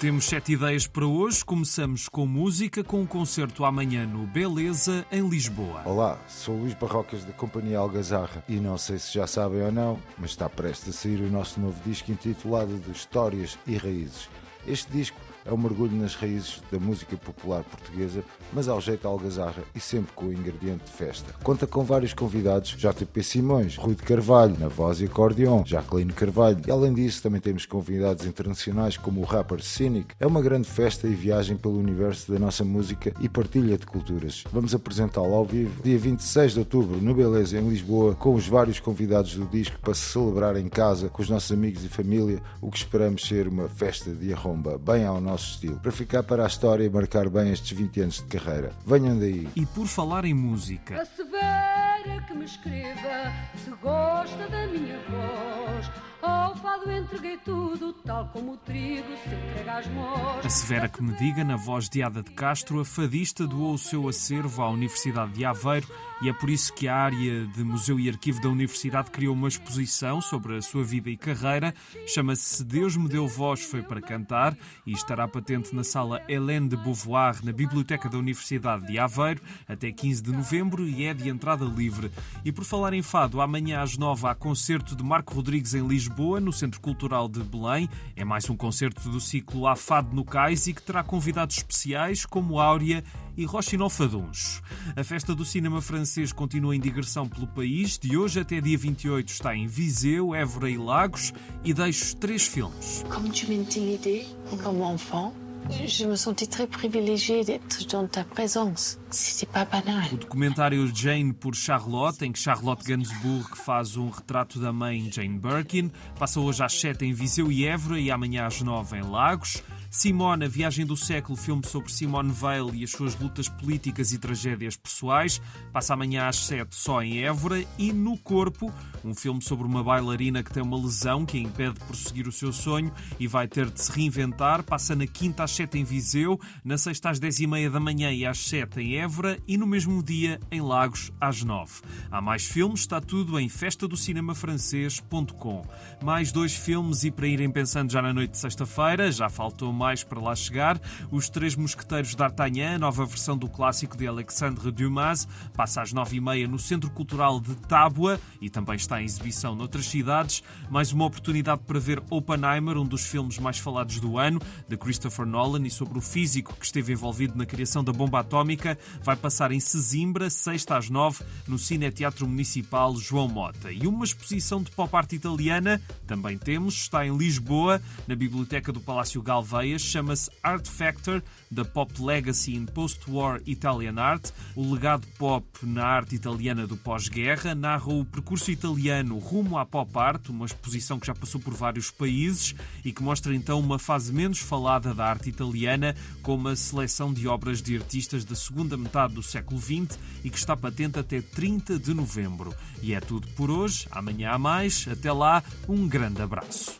Temos sete ideias para hoje. Começamos com música, com um concerto amanhã no Beleza, em Lisboa. Olá, sou Luís Barrocas da Companhia Algazarra e não sei se já sabem ou não, mas está prestes a sair o nosso novo disco intitulado de Histórias e Raízes. Este disco é um mergulho nas raízes da música popular portuguesa, mas ao jeito algazarra e sempre com o ingrediente de festa. Conta com vários convidados, JP Simões, Rui de Carvalho, na voz e acordeon, Jacqueline Carvalho, e além disso também temos convidados internacionais como o rapper Cynic. É uma grande festa e viagem pelo universo da nossa música e partilha de culturas. Vamos apresentá-lo ao vivo dia 26 de outubro no Beleza, em Lisboa, com os vários convidados do disco para se celebrar em casa com os nossos amigos e família, o que esperamos ser uma festa de arromba, bem ao nosso nosso estilo, para ficar para a história e marcar bem estes 20 anos de carreira. Venham daí. E por falar em música. A severa que me escreva se gosta da minha voz. Ao fado entreguei tudo, tal como o trigo se entrega às mós. A Severa que me diga, na voz de Ada de Castro, a fadista doou o seu acervo à Universidade de Aveiro e é por isso que a área de Museu e Arquivo da Universidade criou uma exposição sobre a sua vida e carreira. Chama-se Se Deus Me Deu Voz Foi para Cantar e estará patente na sala Hélène de Beauvoir, na Biblioteca da Universidade de Aveiro, até 15 de novembro e é de entrada livre. E por falar em fado, amanhã às 9 há concerto de Marco Rodrigues em Lisboa no Centro Cultural de Belém. É mais um concerto do ciclo Afado no Cais e que terá convidados especiais como Áurea e Rochinol Faduns. A festa do cinema francês continua em digressão pelo país. De hoje até dia 28 está em Viseu, Évora e Lagos e deixo três filmes. Como tu me intimidais como enfant, Je me sentais très privilégiée d'être dans ta présence. Banal. O documentário Jane por Charlotte, em que Charlotte Gainsbourg faz um retrato da mãe Jane Birkin, passa hoje às 7 em Viseu e Évora e amanhã às 9 em Lagos. Simone, a viagem do século, filme sobre Simone Weil e as suas lutas políticas e tragédias pessoais, passa amanhã às 7 só em Évora. E No Corpo, um filme sobre uma bailarina que tem uma lesão que a impede de prosseguir o seu sonho e vai ter de se reinventar, passa na quinta às 7 em Viseu, na sexta às 10 e meia da manhã e às 7 em Évora e no mesmo dia em Lagos às 9. Há mais filmes, está tudo em festadocinamafrancês.com. Mais dois filmes e para irem pensando já na noite de sexta-feira, já faltou mais para lá chegar. Os Três Mosqueteiros d'Artagnan, nova versão do clássico de Alexandre Dumas, passa às nove e meia no Centro Cultural de Tábua e também está em exibição noutras cidades. Mais uma oportunidade para ver Oppenheimer, um dos filmes mais falados do ano, de Christopher Nolan e sobre o físico que esteve envolvido na criação da bomba atómica. Vai passar em Sesimbra, sexta às nove, no Cine Teatro Municipal João Mota. E uma exposição de pop art italiana, também temos, está em Lisboa, na Biblioteca do Palácio Galveia chama-se Art Factor, The Pop Legacy in Post-War Italian Art. O legado pop na arte italiana do pós-guerra narra o percurso italiano rumo à pop art, uma exposição que já passou por vários países e que mostra então uma fase menos falada da arte italiana, com uma seleção de obras de artistas da segunda metade do século XX e que está patente até 30 de novembro. E é tudo por hoje. Amanhã há mais. Até lá, um grande abraço.